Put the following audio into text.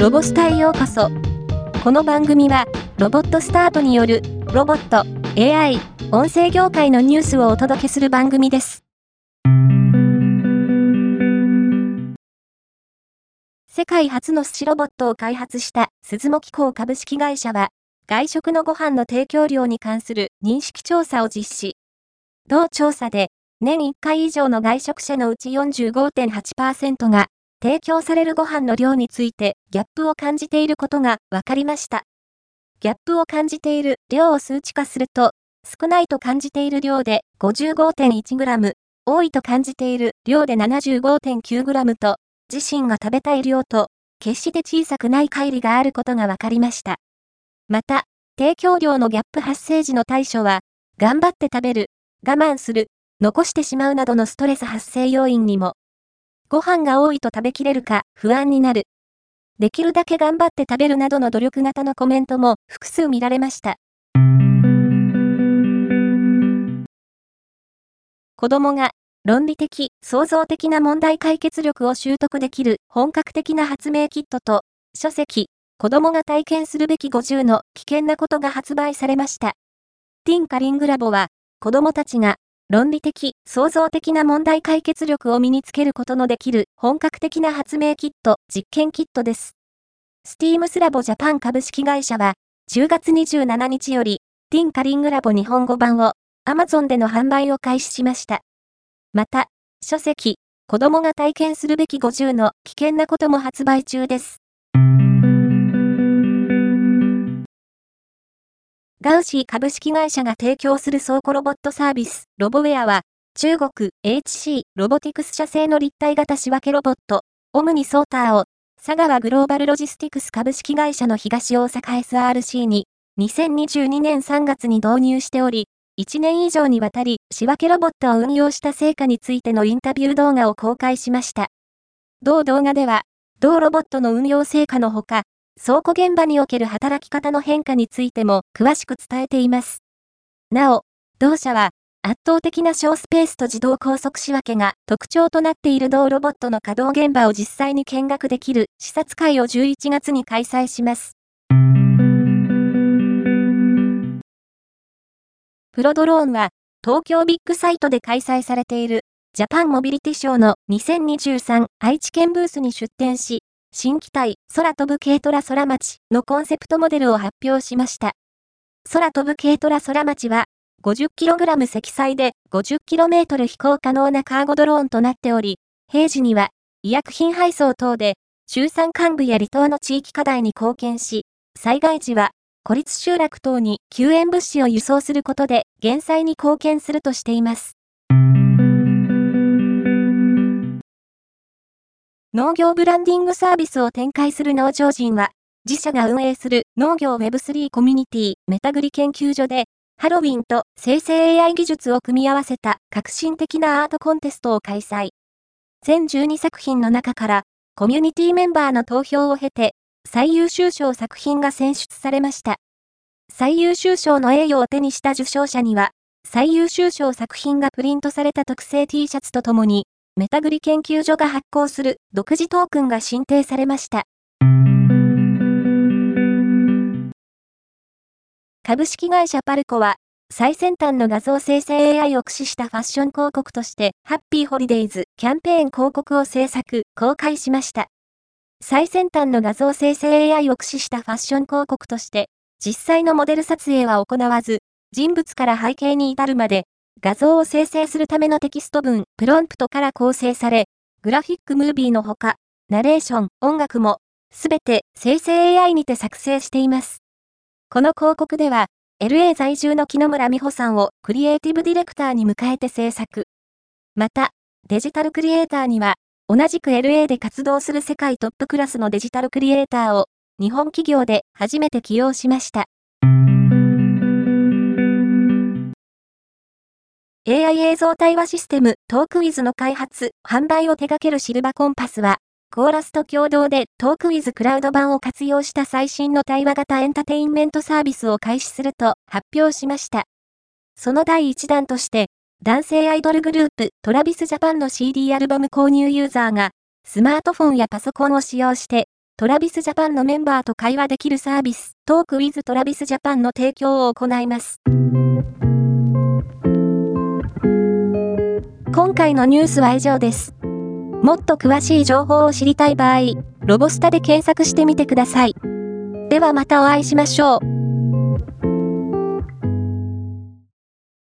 ロボスタへようこそ。この番組は、ロボットスタートによる、ロボット、AI、音声業界のニュースをお届けする番組です。世界初の寿司ロボットを開発した鈴木工株式会社は、外食のご飯の提供量に関する認識調査を実施。同調査で、年1回以上の外食者のうち45.8%が提供されるご飯の量についてギャップを感じていることが分かりました。ギャップを感じている量を数値化すると、少ないと感じている量で 55.1g、多いと感じている量で 75.9g と、自身が食べたい量と、決して小さくない乖離があることが分かりました。また、提供量のギャップ発生時の対処は、頑張って食べる、我慢する、残してしまうなどのストレス発生要因にもご飯が多いと食べきれるか不安になる。できるだけ頑張って食べるなどの努力型のコメントも複数見られました。子供が論理的、創造的な問題解決力を習得できる本格的な発明キットと書籍、子供が体験するべき50の危険なことが発売されました。ティンカリングラボは子供たちが論理的、創造的な問題解決力を身につけることのできる本格的な発明キット、実験キットです。スティームスラボジャパン株式会社は、10月27日より、ティンカリングラボ日本語版を Amazon での販売を開始しました。また、書籍、子供が体験するべき50の危険なことも発売中です。ガウシー株式会社が提供する倉庫ロボットサービス、ロボウェアは、中国 HC ロボティクス社製の立体型仕分けロボット、オムニソーターを、佐川グローバルロジスティクス株式会社の東大阪 SRC に、2022年3月に導入しており、1年以上にわたり仕分けロボットを運用した成果についてのインタビュー動画を公開しました。同動画では、同ロボットの運用成果のほか、倉庫現場における働き方の変化についても詳しく伝えています。なお、同社は圧倒的な小スペースと自動高速仕分けが特徴となっている同ロボットの稼働現場を実際に見学できる視察会を11月に開催します。プロドローンは東京ビッグサイトで開催されているジャパンモビリティショーの2023愛知県ブースに出展し、新機体空飛ぶ軽トラ空町のコンセプトモデルを発表しました。空飛ぶ軽トラ空町は 50kg 積載で 50km 飛行可能なカーゴドローンとなっており、平時には医薬品配送等で中山間部や離島の地域課題に貢献し、災害時は孤立集落等に救援物資を輸送することで減災に貢献するとしています。農業ブランディングサービスを展開する農場人は、自社が運営する農業 Web3 コミュニティメタグリ研究所で、ハロウィンと生成 AI 技術を組み合わせた革新的なアートコンテストを開催。全12作品の中からコミュニティメンバーの投票を経て最優秀賞作品が選出されました。最優秀賞の栄誉を手にした受賞者には最優秀賞作品がプリントされた特製 T シャツとともにメタグリ研究所が発行する独自トークンが申請されました。株式会社パルコは、最先端の画像生成 AI を駆使したファッション広告として、ハッピーホリデイズキャンペーン広告を制作、公開しました。最先端の画像生成 AI を駆使したファッション広告として、実際のモデル撮影は行わず、人物から背景に至るまで、画像を生成するためのテキスト文、プロンプトから構成され、グラフィックムービーのほか、ナレーション、音楽も、すべて生成 AI にて作成しています。この広告では、LA 在住の木野村美穂さんをクリエイティブディレクターに迎えて制作。また、デジタルクリエイターには、同じく LA で活動する世界トップクラスのデジタルクリエイターを、日本企業で初めて起用しました。AI 映像対話システム Talk With の開発、販売を手掛けるシルバコンパスは、コーラスと共同で Talk With クラウド版を活用した最新の対話型エンタテインメントサービスを開始すると発表しました。その第1弾として、男性アイドルグループトラビスジャパンの CD アルバム購入ユーザーが、スマートフォンやパソコンを使用して、 Travis Japan のメンバーと会話できるサービス、 Talk With Travis Japan の提供を行います。今回のニュースは以上です。もっと詳しい情報を知りたい場合、ロボスタで検索してみてください。ではまたお会いしましょう。